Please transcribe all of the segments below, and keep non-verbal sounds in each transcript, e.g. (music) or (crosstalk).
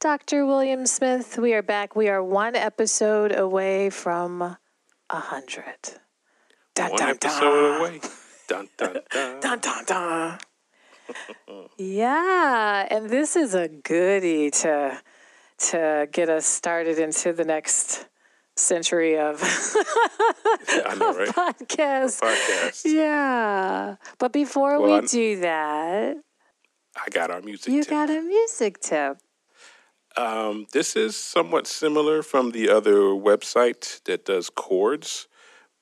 Dr. William Smith, we are back. We are one episode away from a hundred. One dun, episode dun. away. Dun, dun, (laughs) dun. Dun, dun, dun. yeah, and this is a goodie to to get us started into the next century of (laughs) I know, right? podcasts. Podcast. Yeah, but before Well, we I'm- do that, I got our music you tip. got a music tip. Um, this is somewhat similar from the other website that does chords,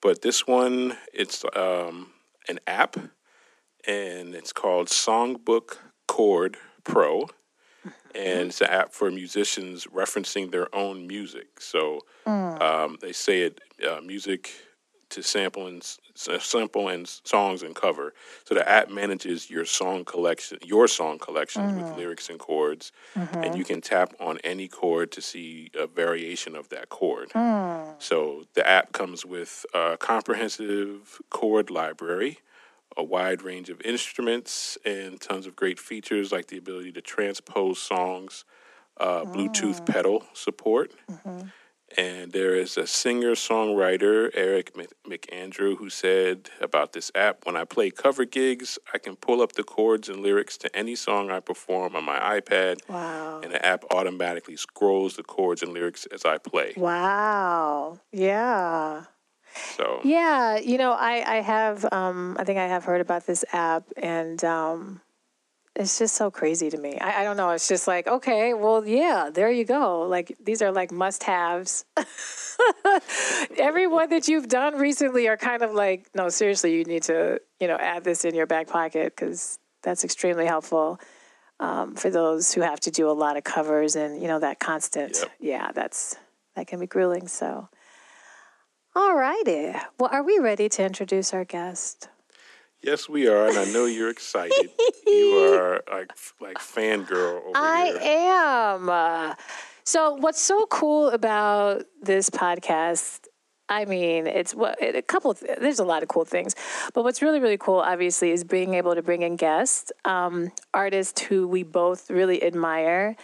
but this one it's um, an app, and it's called Songbook Chord Pro, and it's an app for musicians referencing their own music. So um, they say it uh, music to sample and sample and songs and cover. So the app manages your song collection, your song collections with mm-hmm. lyrics and chords, and mm-hmm. you can tap on any chord to see a variation of that chord. Hmm. So the app comes with a comprehensive chord library, a wide range of instruments, and tons of great features like the ability to transpose songs, uh, Bluetooth hmm. pedal support. Mm-hmm. And there is a singer songwriter, Eric McAndrew, who said about this app When I play cover gigs, I can pull up the chords and lyrics to any song I perform on my iPad, Wow. and the app automatically scrolls the chords and lyrics as I play. Wow. Yeah. So, Yeah, you know, I I have um I think I have heard about this app and um it's just so crazy to me. I, I don't know. It's just like, okay, well, yeah, there you go. Like these are like must haves. (laughs) Every one that you've done recently are kind of like, no, seriously, you need to, you know, add this in your back pocket because that's extremely helpful um, for those who have to do a lot of covers and, you know, that constant. Yep. Yeah, that's, that can be grueling. So, all righty. Well, are we ready to introduce our guest? Yes, we are, and I know you're excited. you are (laughs) like like fangirl over I here. am. So, what's so cool about this podcast? I mean, it's what a couple. Of, there's a lot of cool things, but what's really, really cool, obviously, is being able to bring in guests, um, artists who we both really admire,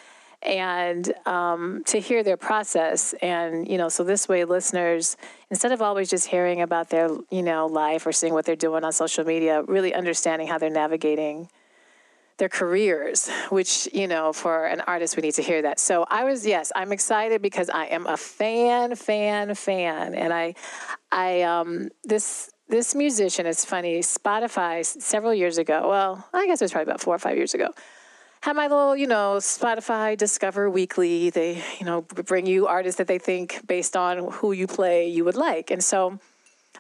and um, to hear their process. And you know, so this way, listeners, instead of always just hearing about their you know life or seeing what they're doing on social media, really understanding how they're navigating their careers, which, you know, for an artist, we need to hear that. So I was, yes, I'm excited because I am a fan, fan, fan. And I, I, um, this, this musician, is funny, Spotify several years ago, well, I guess it was probably about four or five years ago, had my little, you know, Spotify Discover Weekly. They, you know, bring you artists that they think based on who you play you would like. And so,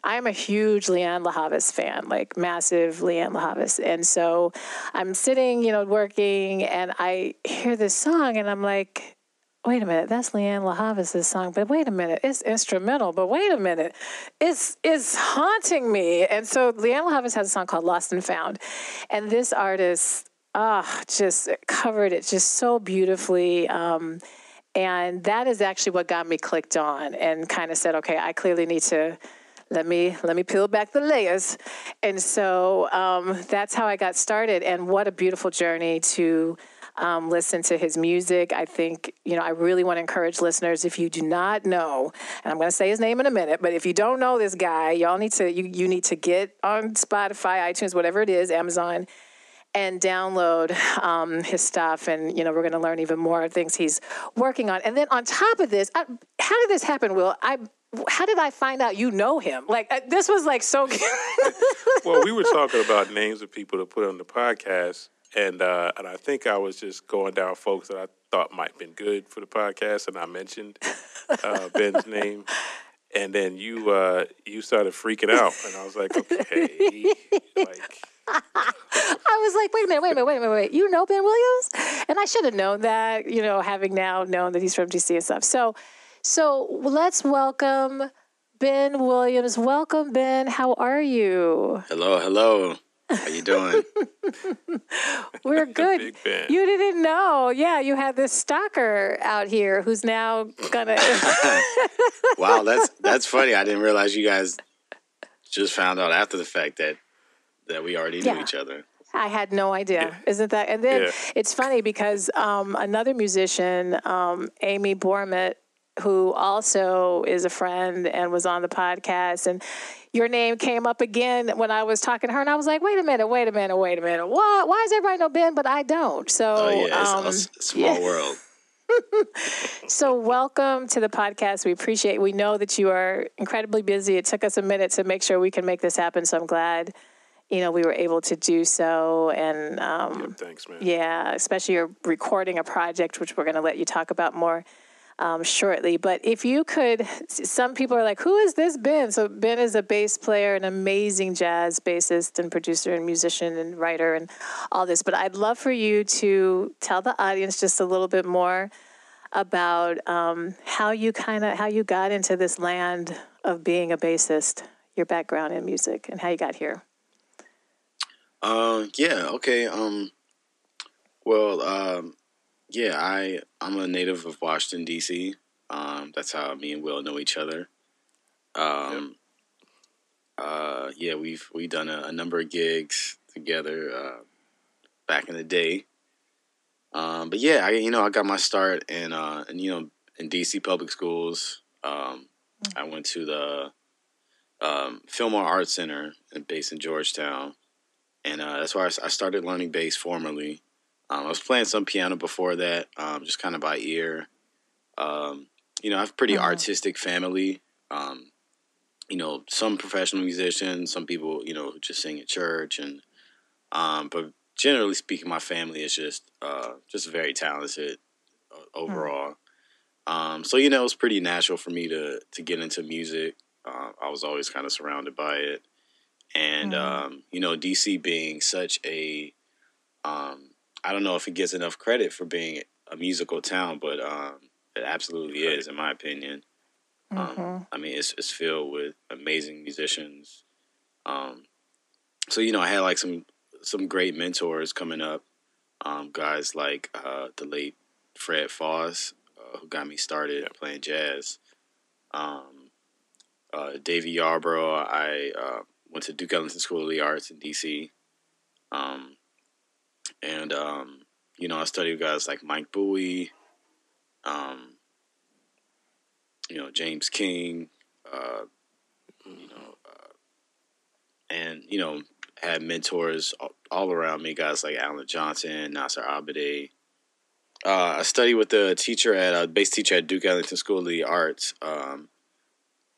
I am a huge Lianne La Havas fan, like massive Lianne La Havas. And so I'm sitting, you know, working and I hear this song and I'm like, wait a minute, that's Lianne La Havas' song, but wait a minute, it's instrumental, but wait a minute, it's it's haunting me. And so Lianne La Havas has a song called Lost and Found. And this artist, ah, just covered it just so beautifully. Um, and that is actually what got me clicked on and kind of said, okay, I clearly need to let me let me peel back the layers and so um, that's how i got started and what a beautiful journey to um, listen to his music i think you know i really want to encourage listeners if you do not know and i'm going to say his name in a minute but if you don't know this guy y'all need to you, you need to get on spotify itunes whatever it is amazon and download um, his stuff and you know we're going to learn even more things he's working on and then on top of this I, how did this happen will i how did I find out you know him? Like uh, this was like so. (laughs) well, we were talking about names of people to put on the podcast, and uh, and I think I was just going down folks that I thought might have been good for the podcast, and I mentioned uh, Ben's name, and then you uh, you started freaking out, and I was like, okay, like I was like, wait a minute, wait a minute, wait a minute, wait. You know Ben Williams? And I should have known that, you know, having now known that he's from DC and stuff. So, So let's welcome Ben Williams. Welcome, Ben. How are you? Hello, hello. How you doing? (laughs) We're (laughs) good. You didn't know. Yeah, you had this stalker out here who's now gonna. (laughs) wow, that's that's funny. I didn't realize you guys just found out after the fact that that we already knew Yeah. each other. I had no idea. Isn't that? And then Yeah. it's funny because um, another musician, um, Amy Bormet, who also is a friend and was on the podcast, and your name came up again when I was talking to her, and I was like, "Wait a minute, wait a minute, wait a minute. Why? Why does everybody know Ben, but I don't?" So, Oh yeah, it's um, a s- small world. (laughs) so welcome to the podcast. We appreciate. We know that you are incredibly busy. It took us a minute to make sure we can make this happen. So I'm glad, you know, we were able to do so. And um, Thanks, man. yeah, especially you're recording a project, which we're going to let you talk about more um, shortly. But if you could, some people are like, who is this Ben? So Ben is a bass player, an amazing jazz bassist and producer and musician and writer and all this. But I'd love for you to tell the audience just a little bit more about um, how you kind of how you got into this land of being a bassist, your background in music, and how you got here. Uh, yeah, okay. Um, well, um, yeah, I I'm a native of Washington D.C. Um, that's how me and Will know each other. Um, uh, yeah, we've we've done a, a number of gigs together uh, back in the day. Um, but yeah, I you know I got my start in uh, in, you know in D.C. public schools. Um, I went to the um, Fillmore Arts Center, based in Georgetown and uh, that's why I started learning bass formally. Um, I was playing some piano before that, um, just kind of by ear. Um, you know, I have a pretty Mhm. artistic family. Um, you know, some professional musicians, some people, you know, who just sing at church, and um, but generally speaking, my family is just uh, just very talented uh, overall. Um, so you know, it was pretty natural for me to to get into music. Uh, I was always kind of surrounded by it and Mhm. um, you know DC being such a um, I don't know if it gets enough credit for being a musical town, but um, it absolutely is, in my opinion. Um, Mhm. I mean, it's it's filled with amazing musicians. Um, so you know, I had like some some great mentors coming up, um, guys like uh, the late Fred Foss, uh, who got me started playing jazz. Um, uh, Davey Yarborough, I uh, went to Duke Ellington School of the Arts in DC. Um, and, um, you know, I studied with guys like Mike Bowie, um, you know, James King, uh, you know, uh, and, you know, had mentors all, all around me, guys like Alan Johnson, Nasar Abadey. Uh, I studied with the teacher at a bass teacher at Duke Ellington School of the Arts. Um,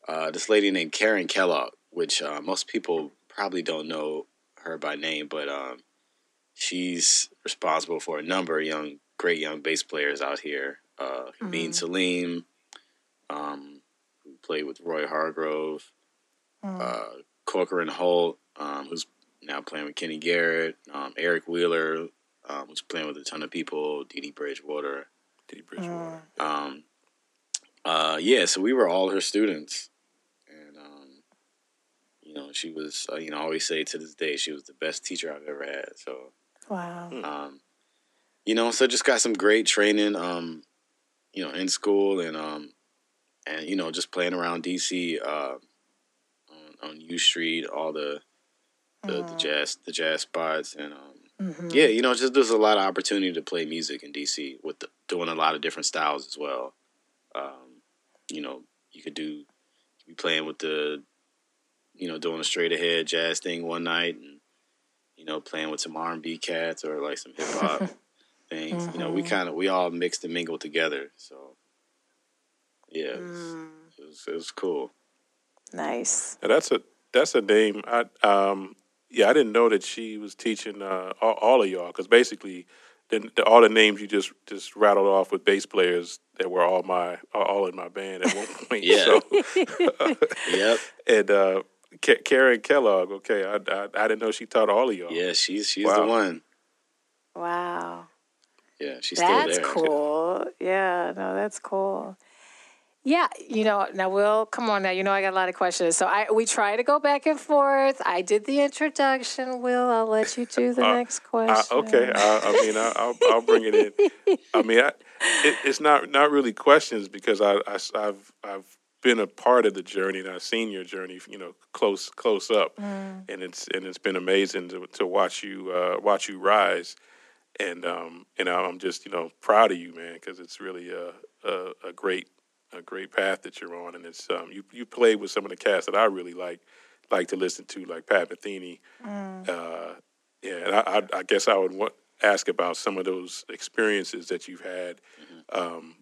uh, this lady named Karen Kellogg, which uh, most people probably don't know her by name, but um, she's responsible for a number of young, great young bass players out here. Uh, Ameen Saleem, um, who played with Roy Hargrove, uh, Corcoran Holt, um, who's now playing with Kenny Garrett, um, Eric Wheeler, um, who's playing with a ton of people, Dee Dee Bridgewater. Dee Dee Bridgewater. Um, uh, yeah, so we were all her students, and you know, she was, uh, you know, I always say to this day, she was the best teacher I've ever had. So, Wow. um, you know, so just got some great training, um, you know, in school and um, and you know, just playing around DC, uh, on, on U Street, all the the, the jazz the jazz spots, and um, Mhm. yeah, you know, just there's a lot of opportunity to play music in DC with the, doing a lot of different styles as well. Um, you know, you could do you could be playing with the, you know, doing a straight ahead jazz thing one night, and you know, playing with some R and B cats or like some hip hop (laughs) things. You know, we kind of we all mixed and mingled together. So yeah, it was, it was, it was cool. Nice. Now, that's a that's a name. I um yeah, I didn't know that she was teaching uh, all, all of y'all because basically, the, the, all the names you just just rattled off with bass players that were all my all in my band at one (laughs) point. Yeah. So, (laughs) Yep. and uh, Ka- Karen Kellogg. Okay, I, I I didn't know she taught all of y'all. Yeah, she's she's Wow. the one. Wow. Yeah, she's That's still there. That's cool. Yeah, no, that's cool. Yeah, you know, now Will, come on now. You know I got a lot of questions. So I we try to go back and forth. I did the introduction. Will, I'll let you do the Uh, next I, question. okay, I, I mean, I, I'll, I'll bring it in. I mean, I, it, it's not not really questions because I, I, have I've been a part of the journey and I've seen your journey, you know, close close up, and it's and it's been amazing to to watch you uh, watch you rise, and um and I'm just you know proud of you, man, because it's really a, a a great a great path that you're on, and it's um you you played with some of the cast that I really like like to listen to, like Pat Metheny. Uh, yeah, and I, I, I guess I would want, ask about some of those experiences that you've had um,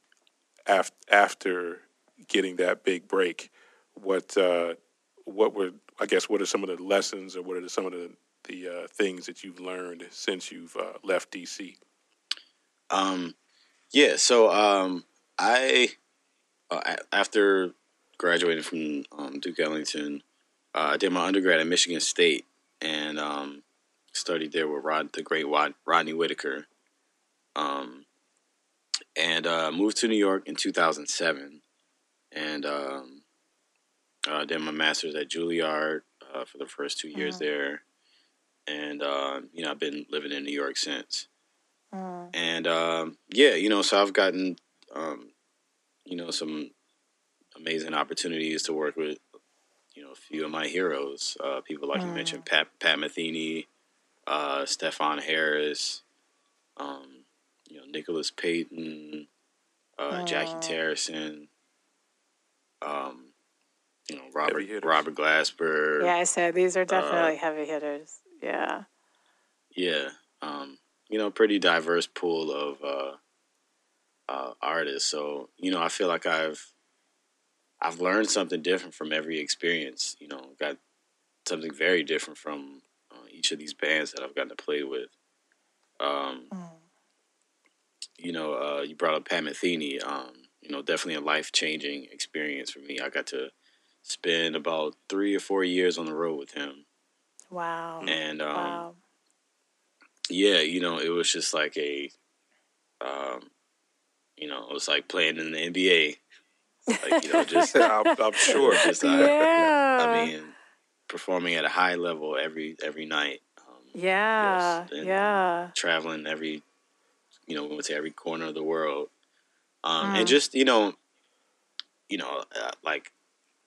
af- after getting that big break. What uh, what were I guess what are some of the lessons or what are some of the the uh, things that you've learned since you've uh, left DC? Um, yeah. So um, I uh, after graduating from um, Duke Ellington, uh, I did my undergrad at Michigan State and um, studied there with Rod, the great Rod, Rodney Whitaker. Um, and uh, moved to New York in 2007, and um, uh, did my master's at Juilliard uh, for the first two years there, and uh, you know I've been living in New York since. And um, yeah, you know, so I've gotten, um, you know, some amazing opportunities to work with, you know, a few of my heroes. Uh, people like you mentioned, Pat Pat Metheny, uh, Stefon Harris, um, you know, Nicholas Payton, uh, Jacky Terrasson, um, you know, Robert. Robert Glasper. Yeah, I said these Uh, are definitely heavy hitters. Yeah. Yeah, um, you know, pretty diverse pool of uh, uh, artists. So you know, I feel like I've I've learned something different from every experience. You know, got something very different from uh, each of these bands that I've gotten to play with. Um, You know, uh, you brought up Pat Metheny. Um, you know, definitely a life changing experience for me. I got to spend about three or four years on the road with him, Wow. and um, wow. yeah, you know, it was just like a, um, you know, it was like playing in the NBA. Like you know, (laughs) just (laughs) I'm, I'm sure. just uh, Yeah. I mean, performing at a high level every every night. Um, Yeah. yes, and- yeah. traveling every, you know, we went to every corner of the world, um, Mm. and just you know, you know, uh, like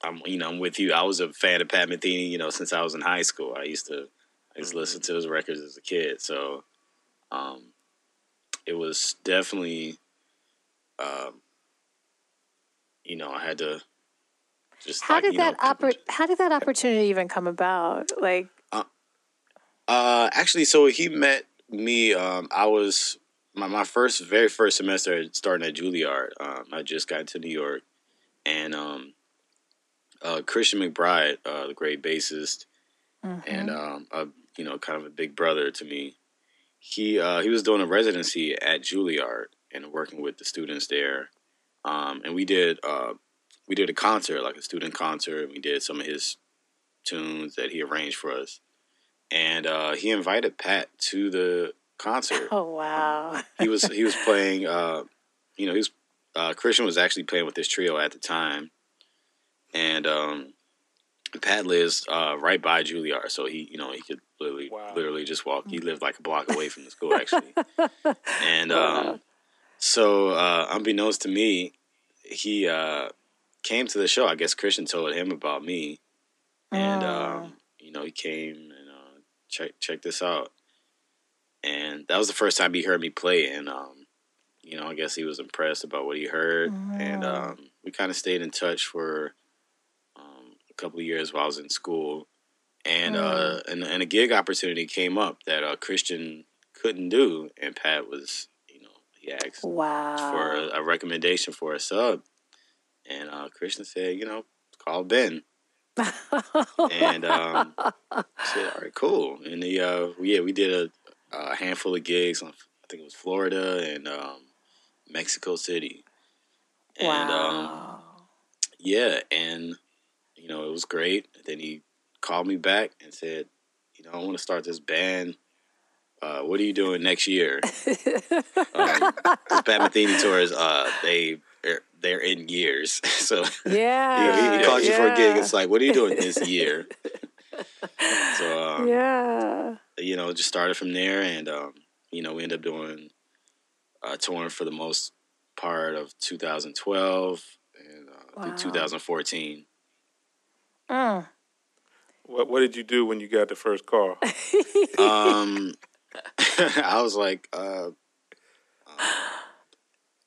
I'm, you know, I'm with you. I was a fan of Pat Metheny, you know, since I was in high school. I used to, I used to listen to his records as a kid. So, um, it was definitely, um, you know, I had to just. How like, did you know, that oppor- How did that opportunity even come about? Like, Uh, actually, so he met me. Um, I was my my first, very first semester starting at Juilliard. Um, I just got to New York, and um, uh, Christian McBride, uh, the great bassist, and um, a, you know, kind of a big brother to me. He uh, he was doing a residency at Juilliard and working with the students there, um, and we did uh, we did a concert, like a student concert. and We did some of his tunes that he arranged for us and uh, he invited Pat to the concert. (laughs) oh wow. he was he was playing. Uh, you know, he was uh, Christian was actually playing with this trio at the time, and um, Pat lives uh, right by Juilliard, so he you know he could literally Wow. literally just walk. He lived like a block (laughs) away from the school actually, (laughs) and um, so uh, unbeknownst to me, he uh, came to the show. I guess Christian told him about me, and um, you know he came and uh, check check this out, and that was the first time he heard me play, and um, you know I guess he was impressed about what he heard, and um, we kind of stayed in touch for um, a couple of years while I was in school, and uh, and and a gig opportunity came up that uh, Christian couldn't do, and Pat was you know he asked Wow. for a, a recommendation for a sub, and uh, Christian said, you know, call Ben. (laughs) and um, I said, all right, cool. And the uh, yeah, we did a, a handful of gigs on, I think it was Florida and um, Mexico City. And um, yeah, and you know, it was great. then he called me back and said, you know, I want to start this band. Uh, what are you doing next year? (laughs) um, Pat Metheny tours, uh, they they're in years. (laughs) so Yeah. he, he calls you for a gig. It's like, what are you doing this year? (laughs) so um, yeah. You know, just started from there, and um, you know, we ended up doing uh, touring for the most part of 2012 and uh, Wow. through 2014. Mm. What What did you do when you got the first call? (laughs) Um, (laughs) (laughs) I was like, uh, uh,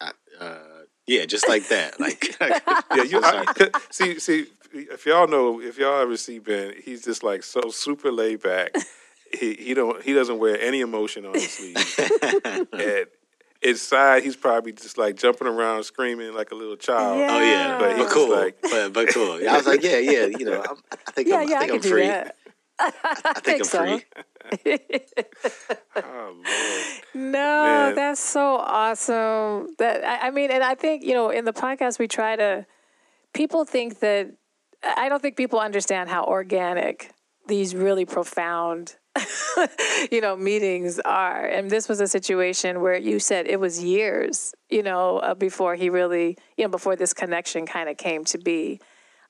I- uh, yeah, just like that. Like, Yeah, you I, 'cause- see see if y'all know if y'all ever see Ben, he's just like so super laid back. He he don't he doesn't wear any emotion on his (laughs) sleeve. and inside, he's probably just like jumping around, screaming like a little child. Yeah. oh yeah, But but, cool, like- but but cool. I was like, yeah, yeah, you know, I'm, I think Yeah, I'm, yeah, I I think could I'm do free. that. I think I'm so. free. (laughs) Oh Lord. No, Man. that's so awesome. That I, I mean, and I think you know, in the podcast, we try to. People think that I don't think people understand how organic these really profound, (laughs) you know, meetings are. And this was a situation where you said it was years, you know, uh, before he really, you know, before this connection kind of came to be.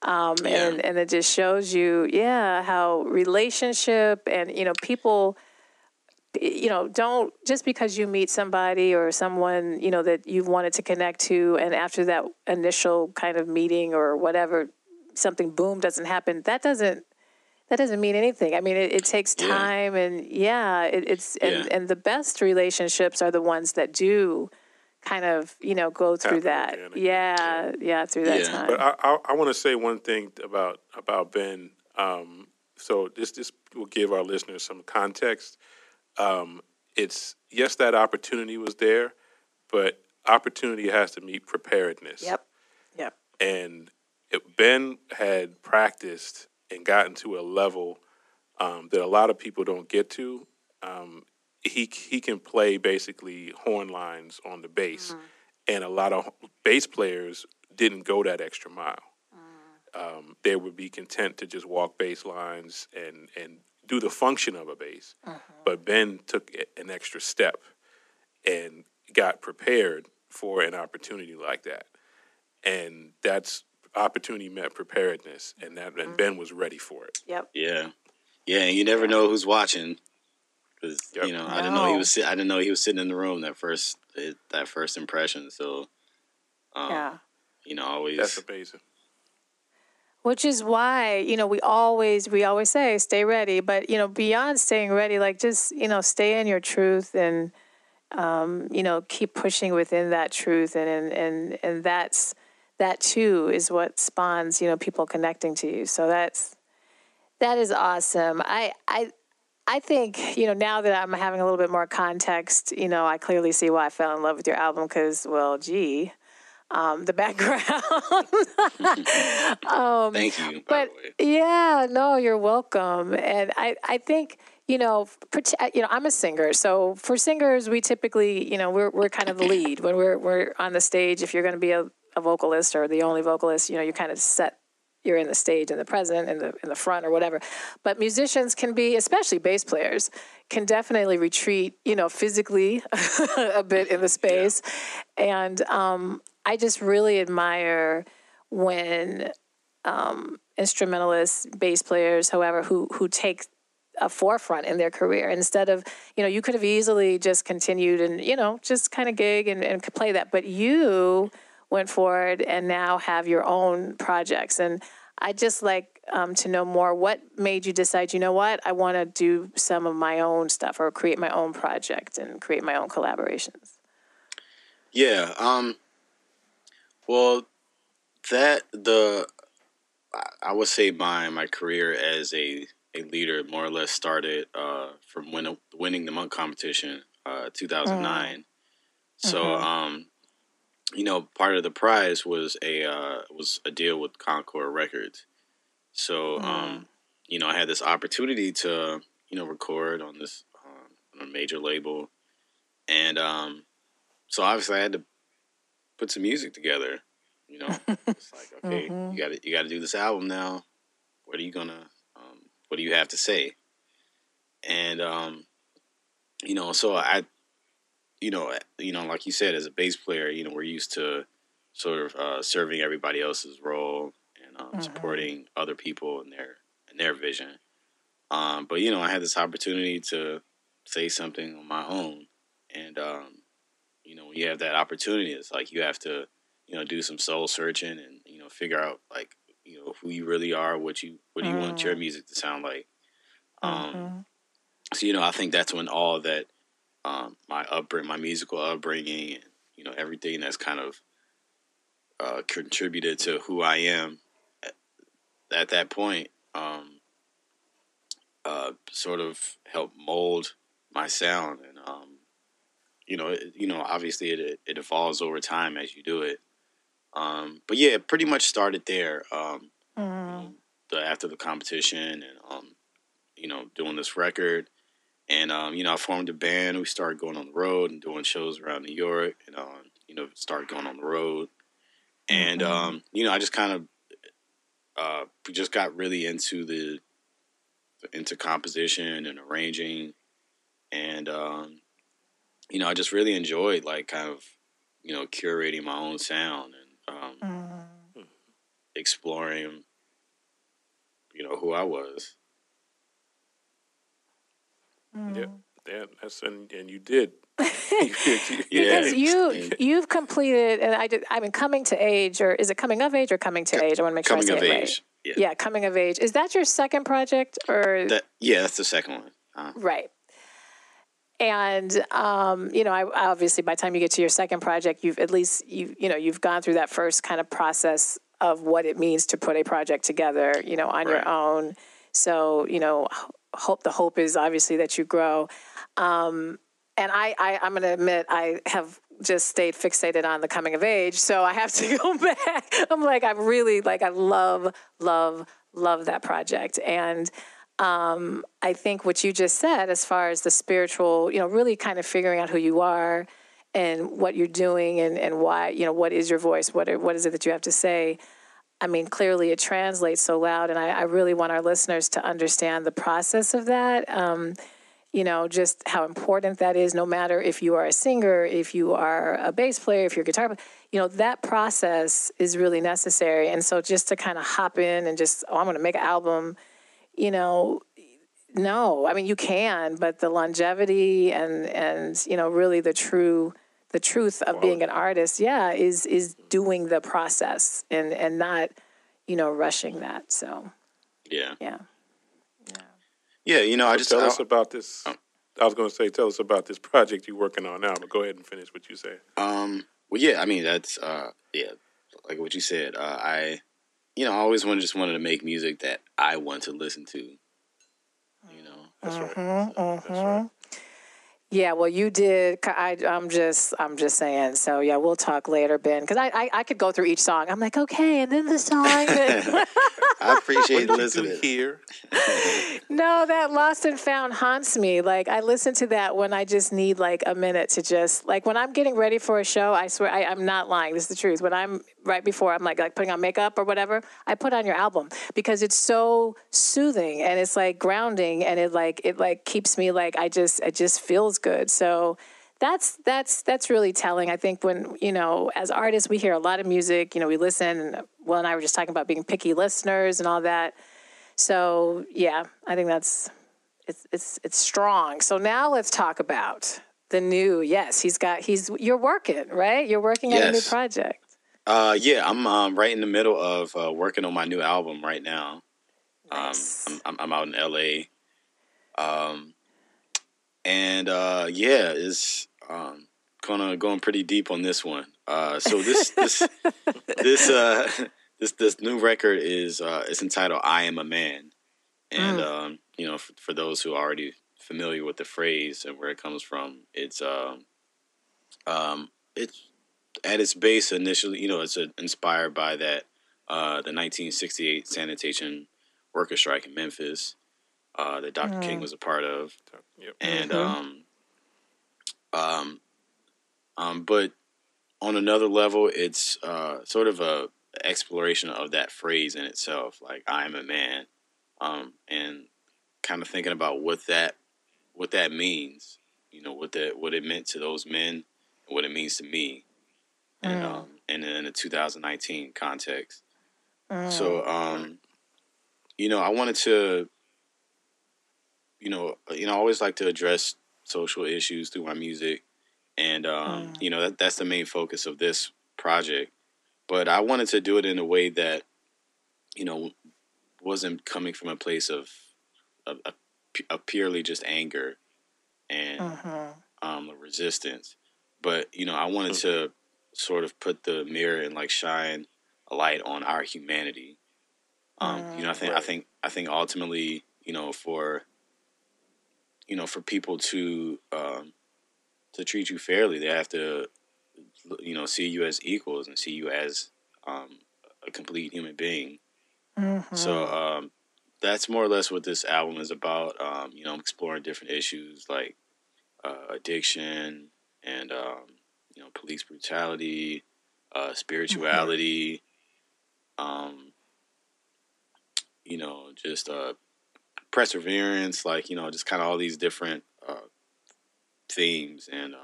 Um, Yeah. and, and it just shows you, yeah, how relationship and, you know, people you know, don't just because you meet somebody or someone, you know, that you've wanted to connect to, and after that initial kind of meeting or whatever, something boom doesn't happen. That doesn't that doesn't mean anything. I mean, it, it takes Yeah. time, and yeah, it, it's and Yeah. and the best relationships are the ones that do kind of you know go through Happen that. Yeah, yeah, through that Yeah. time. But I I, I want to say one thing about about Ben. Um, so this this will give our listeners some context. Um, it's yes, that opportunity was there, but opportunity has to meet preparedness. yep, yep. and it, Ben had practiced and gotten to a level um, that a lot of people don't get to. Um, he he can play basically horn lines on the bass, and a lot of bass players didn't go that extra mile. Um, they would be content to just walk bass lines and and do the function of a bass. But Ben took an extra step and got prepared for an opportunity like that and that's opportunity met preparedness, and that and Ben was ready for it. Yep. Yeah, yeah, and you never know who's watching. Because Yep. you know, I didn't know he was. I didn't know he was sitting in the room that first it, that first impression. So, um, Yeah. you know, always. That's amazing. Which is why, you know, we always we always say stay ready, but you know, beyond staying ready, like just, you know, stay in your truth and um, you know, keep pushing within that truth and and and, and that's that too is what spawns, you know, people connecting to you. So that's that is awesome. I I I think, you know, now that I'm having a little bit more context, you know, I clearly see why I fell in love with your album because, well, gee, um, the (laughs) background. (laughs) Thank you. By but the way. yeah, no, you're welcome. And I, I think you know, prote- you know, I'm a singer, so for singers, we typically, you know, we're we're kind of the lead when we're we're on the stage. If you're going to be a, a vocalist or the only vocalist, you know, you kind of set. You're in the stage, in the present, in the in the front, or whatever. But musicians can be, especially bass players, can definitely retreat, you know, physically (laughs) a bit in the space. And um, I just really admire when um, instrumentalists, bass players, however, who who take a forefront in their career instead of you know you could have easily just continued and you know just kind of gig and, and could play that, but you went forward and now have your own projects and. I just like um, to know more. What made you decide? You know what? I want to do some of my own stuff or create my own project and create my own collaborations. Yeah. Um. Well, that the I- would say my my career as a a leader more or less started uh, from win, winning the monk competition, uh, two thousand nine. So, Mhm. um, you know, part of the prize was a uh, was a deal with Concord Records. So, um, you know, I had this opportunity to you know record on this uh, on a major label, and um, so obviously I had to put some music together. You know, it's like (laughs) okay, Mhm. you got to you got to do this album now. What are you gonna? Um, what do you have to say? And um, you know, so I, you know, you know, like you said, as a bass player, you know, we're used to sort of uh, serving everybody else's role and um, mm-hmm. supporting other people in their in their vision. Um, but you know, I had this opportunity to say something on my own, and um, you know, when you have that opportunity, it's like you have to, you know, do some soul searching and you know figure out like you know who you really are, what you what do you mm. want your mm. music to sound like. Um, mm-hmm. So you know, I think that's when all that um, my upbringing, my musical upbringing, and you know everything that's kind of uh, contributed to who I am at, at that point, um, uh, sort of helped mold my sound, and um, you know, it, you know, obviously it it evolves over time as you do it. Um, but yeah, it pretty much started there. Um, mm. you know, the, after the competition, and um, you know, doing this record and um, you know, I formed a band. We started going on the road and doing shows around New York, and um, you know, started going on the road. And mm-hmm. um, you know, I just kind of uh, just got really into the into composition and arranging, and um, you know, I just really enjoyed like kind of you know curating my own sound and um, mm-hmm. exploring, you know, who I was. Mm. Yeah, that, that's and and you did. (laughs) (laughs) because you you've completed and I did I mean coming to age or is it coming of age or coming to age? I want to make sure coming I say it age. right. Yeah. yeah. coming of age. Is that your second project or that, yeah, that's the second one. Uh-huh. Right. And um, you know, I obviously by the time you get to your second project, you've at least you you know you've gone through that first kind of process of what it means to put a project together, you know, on right. your own. So you know, hope the hope is obviously that you grow. Um, and I, I I'm going to admit I have just stayed fixated on the coming of age, so I have to (laughs) go back. I'm like I'm really like I love love love that project and. Um, I think what you just said, as far as the spiritual, you know, really kind of figuring out who you are and what you're doing and, and why, you know, what is your voice? What, are, what is it that you have to say? I mean, clearly it translates so loud, and I, I really want our listeners to understand the process of that. Um, you know, just how important that is, no matter if you are a singer, if you are a bass player, if you're a guitar player, you know, that process is really necessary. And so just to kind of hop in and just, oh, I'm going to make an album, you know, no, I mean, you can, but the longevity and, and, you know, really the true the truth of being an artist, yeah, is is doing the process and and not, you know, rushing that. So, yeah, yeah, yeah, yeah. You know, so I just tell I, us about this. Oh. I was going to say, tell us about this project you're working on now, but go ahead and finish what you say. Um. Well, yeah. I mean, that's uh, yeah, like what you said. Uh, I, you know, I always wanted just wanted to make music that I want to listen to. You know, that's mm-hmm, right. So, mm-hmm. That's right. Yeah, well, you did. I, am just, I'm just saying. So yeah, we'll talk later, Ben, because I, I, I, could go through each song. I'm like, okay, and then the song. (laughs) (laughs) (laughs) I appreciate listening here. (laughs) no, that lost and found haunts me. Like I listen to that when I just need like a minute to just like when I'm getting ready for a show. I swear, I, I'm not lying. This is the truth. When I'm right before I'm like like putting on makeup or whatever, I put on your album because it's so soothing and it's like grounding and it like it like keeps me like I just it just feels good. So that's that's that's really telling. I think when you know, as artists, we hear a lot of music. You know, we listen. And Will and I were just talking about being picky listeners and all that. So yeah, I think that's it's it's it's strong. So now let's talk about the new. Yes, he's got he's you're working right. You're working yes. on a new project. Uh, yeah, I'm um, right in the middle of uh, working on my new album right now. Um, nice. Um, I'm, I'm, out in LA. Um, and uh, yeah, it's um, kind of going pretty deep on this one. Uh, so this this this uh, (laughs) this this new record is uh, it's entitled "I Am a Man," and mm. um, you know, for, for, those who are already familiar with the phrase and where it comes from, it's um, um, it's at its base initially, you know, it's a, inspired by that uh, the 1968 sanitation worker strike in Memphis uh, that Dr. Mm. King was a part of, yep. and mm-hmm. um, um, um, but on another level, it's uh, sort of a exploration of that phrase in itself, like "I am a man," um, and kind of thinking about what that what that means. You know, what that what it meant to those men, and what it means to me and mm. um, in, in a 2019 context. So, um, you know, I wanted to, you know, you know, I always like to address social issues through my music, and um, you know, that, that's the main focus of this project. But I wanted to do it in a way that, you know, wasn't coming from a place of, of, of, of purely just anger and um, resistance. But you know, I wanted to sort of put the mirror and like shine a light on our humanity. Um, you know, I think I think I think ultimately, you know, for you know, for people to um, to treat you fairly, they have to, you know, see you as equals and see you as um, a complete human being. So um, that's more or less what this album is about. Um, you know, I'm exploring different issues like uh, addiction and um, you know police brutality, uh, spirituality, um, you know, just uh, perseverance, like you know, just kind of all these different uh, themes and. Um,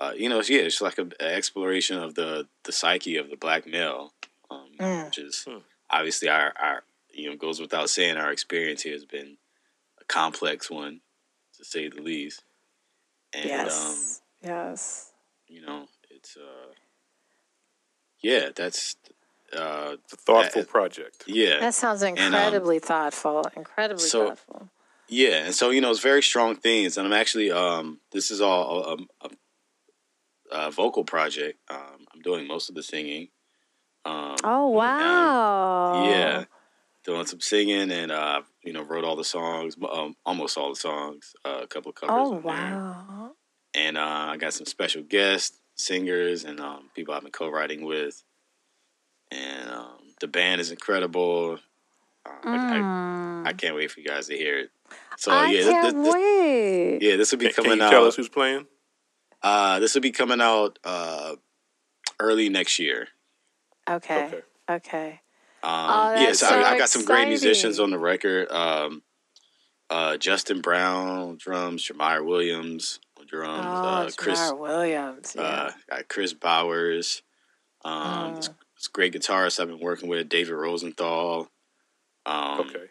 uh, you know, yeah, it's like an exploration of the the psyche of the black male, um, which is obviously our our you know goes without saying our experience here has been a complex one, to say the least. And um, yes. yes. you know, it's uh, yeah, that's uh, thoughtful Uh, project. yeah, That sounds um, incredibly thoughtful. Incredibly so- thoughtful. Yeah, and so you know, it's very strong themes, and I'm actually um, this is all a, a, a vocal project. Um, I'm doing most of the singing. Um, Oh wow. Yeah, doing some singing, and uh, you know, wrote all the songs, um, almost all the songs, uh, a couple of covers. Oh on there. wow. and uh, I got some special guests, singers, and um, people I've been co-writing with, and um, the band is incredible. Um, I, I, I can't wait for you guys to hear it. So Mm. I yeah, can't this, this, wait. yeah, this will be Can, can coming you out. tell us who's playing? Uh, this will be coming out uh, early next year. Okay. Okay. Okay. Um, Oh, yeah, so, so I, I got some great musicians on the record. Um, uh, Justin Brown drums, Jamire Williams drums, Oh, uh, Chris Jamar Williams. Yeah. uh, got Kris Bowers. Um, this, this great guitarist I've been working with, David Rosenthal. Um, Okay.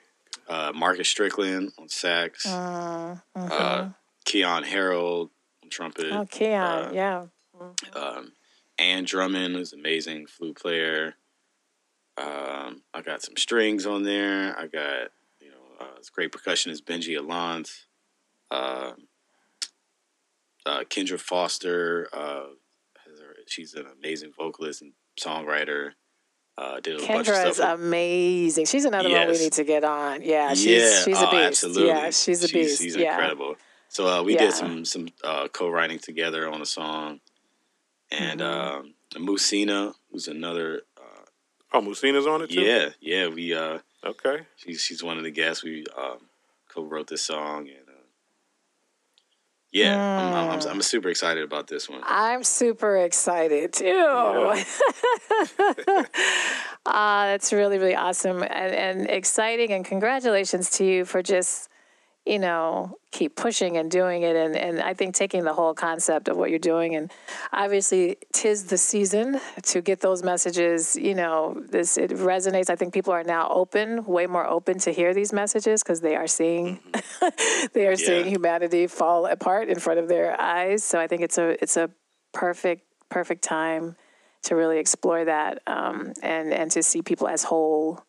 uh, Marcus Strickland on sax. Mm, mhm. Uh, Keyon Harrold on trumpet. oh, Keyon. uh, yeah. um, Anne Drummond, is an amazing flute player. Um, I got some strings on there. I got you know uh, this great percussionist Benji Alance. Um uh, Kendra Foster, uh, has her- she's an amazing vocalist and songwriter. Uh, did a bunch of Kendra stuff. is with- amazing. She's another one we need to get on. Yeah, she's yeah, she's a oh, beast. absolutely. Yeah, she's a beast. She's, yeah. incredible. So uh, we Yeah. did some some uh, co-writing together on a song, and Mm-hmm. um, Muhsinah, who's another. Uh, Oh, Muhsinah's on it too. yeah, yeah, we. Uh, Okay. she's she's one of the guests. We um, co-wrote this song, and yeah, I'm, I'm, I'm, I'm super excited about this one. I'm super excited too. uh, (laughs) (laughs) that's really, really awesome and, and exciting. And congratulations to you for just, you know, keep pushing and doing it. And, and I think taking the whole concept of what you're doing. And obviously, tis the season to get those messages. You know, this it resonates. I think people are now open, way more open to hear these messages because they are seeing, (laughs) they are seeing humanity fall apart in front of their eyes. So I think it's a it's a perfect perfect time to really explore that um, and and to see people as whole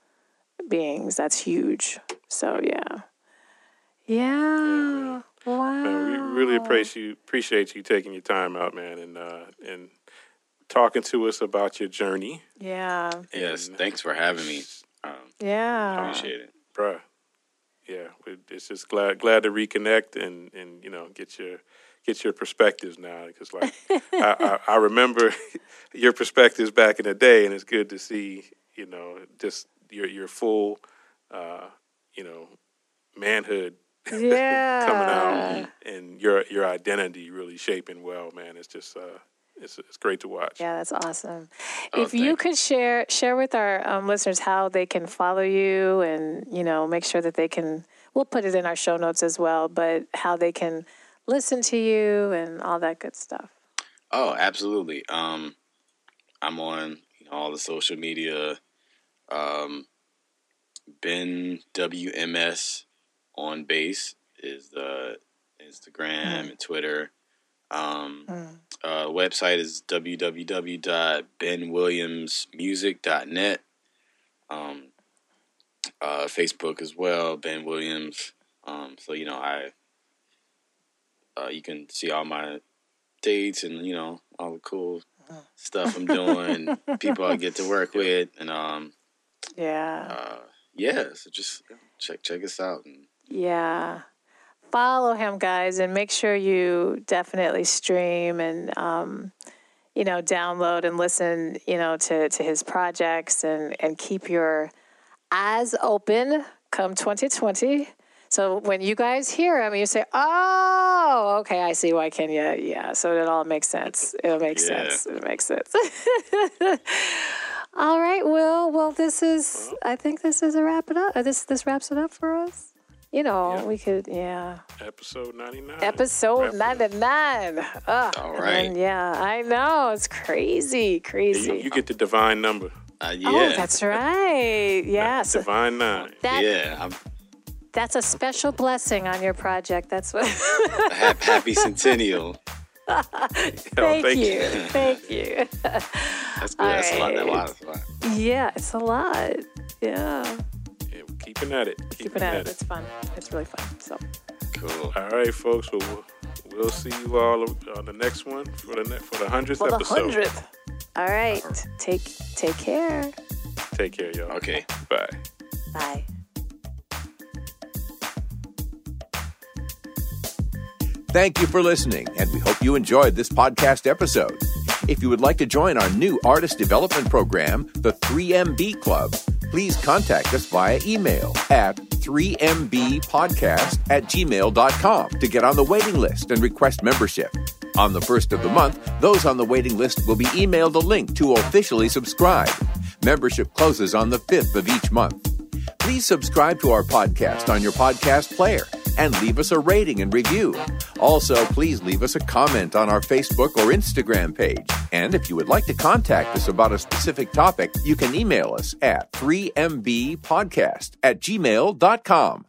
beings. That's huge. So yeah, yeah. Wow. Man, we really appreciate you appreciate you taking your time out, man, and uh, and talking to us about your journey, Yeah. Yes, thanks for having me. Um, Yeah. appreciate it. bruh. Yeah, we- it's just glad glad to reconnect and and you know get your get your perspectives now because like (laughs) I, I, I remember (laughs) your perspectives back in the day, and it's good to see you know just your your full uh, you know manhood Yeah. (laughs) coming out and your your identity really shaping well, man. It's just uh, it's it's great to watch. Yeah, that's awesome. Oh, if you could share share with our um, listeners how they can follow you, and you know, make sure that they can. We'll put it in our show notes as well, but how they can listen to you and all that good stuff. Oh, absolutely. Um, I'm on you know, all the social media. Um, ben WMS on base is the Instagram mm. and Twitter. Um, mm. uh, website is www.benwilliamsmusic.net. Um, uh, Facebook as well, Ben Williams. Um, so you know, I uh, you can see all my dates and you know all the cool stuff I'm doing, (laughs) people I get to work with, and um, yeah, uh, yeah. So just check check us out and yeah. Follow him, guys, and make sure you definitely stream and um, you know download and listen, you know, to to his projects and and keep your eyes open. Come 2020 so when you guys hear him, you say, "Oh, okay, I see why Kenya." Yeah, so it all makes sense. It makes yeah. sense. It makes sense. (laughs) all right, Will. Well, this is. I think this is a wrap it up. Uh, this this wraps it up for us. You know, yeah. we could, yeah. Episode 99. Episode 99. Ugh. All right. yeah, I know. It's crazy, crazy. Yeah, you, you, get the divine number. Uh, yeah. Oh, that's right. Yes. divine nine. That, yeah. I'm, that's a special blessing on your project. That's what. (laughs) Happy centennial. (laughs) thank, thank, you. you. (laughs) thank you. That's good. All That's right. a lot. That's a lot. Yeah, it's a lot. Yeah. Yeah, we're keeping at it. Keeping, keeping at, at it. It's fun. It's really fun. So. Cool. All right, folks. Well, we'll see you all on the next one for the ne- for the hundredth episode. For the hundredth. All right. Uh-huh. Take take care. Take care, y'all. Okay. Bye. Bye. Thank you for listening, and we hope you enjoyed this podcast episode. If you would like to join our new artist development program, the 3MB Club, please contact us via email at 3mbpodcast at gmail.com to get on the waiting list and request membership. On the first of the month, those on the waiting list will be emailed a link to officially subscribe. Membership closes on the 5th of each month. Please subscribe to our podcast on your podcast player and leave us a rating and review. Also, please leave us a comment on our Facebook or Instagram page. And if you would like to contact us about a specific topic, you can email us at 3mbpodcast at gmail.com.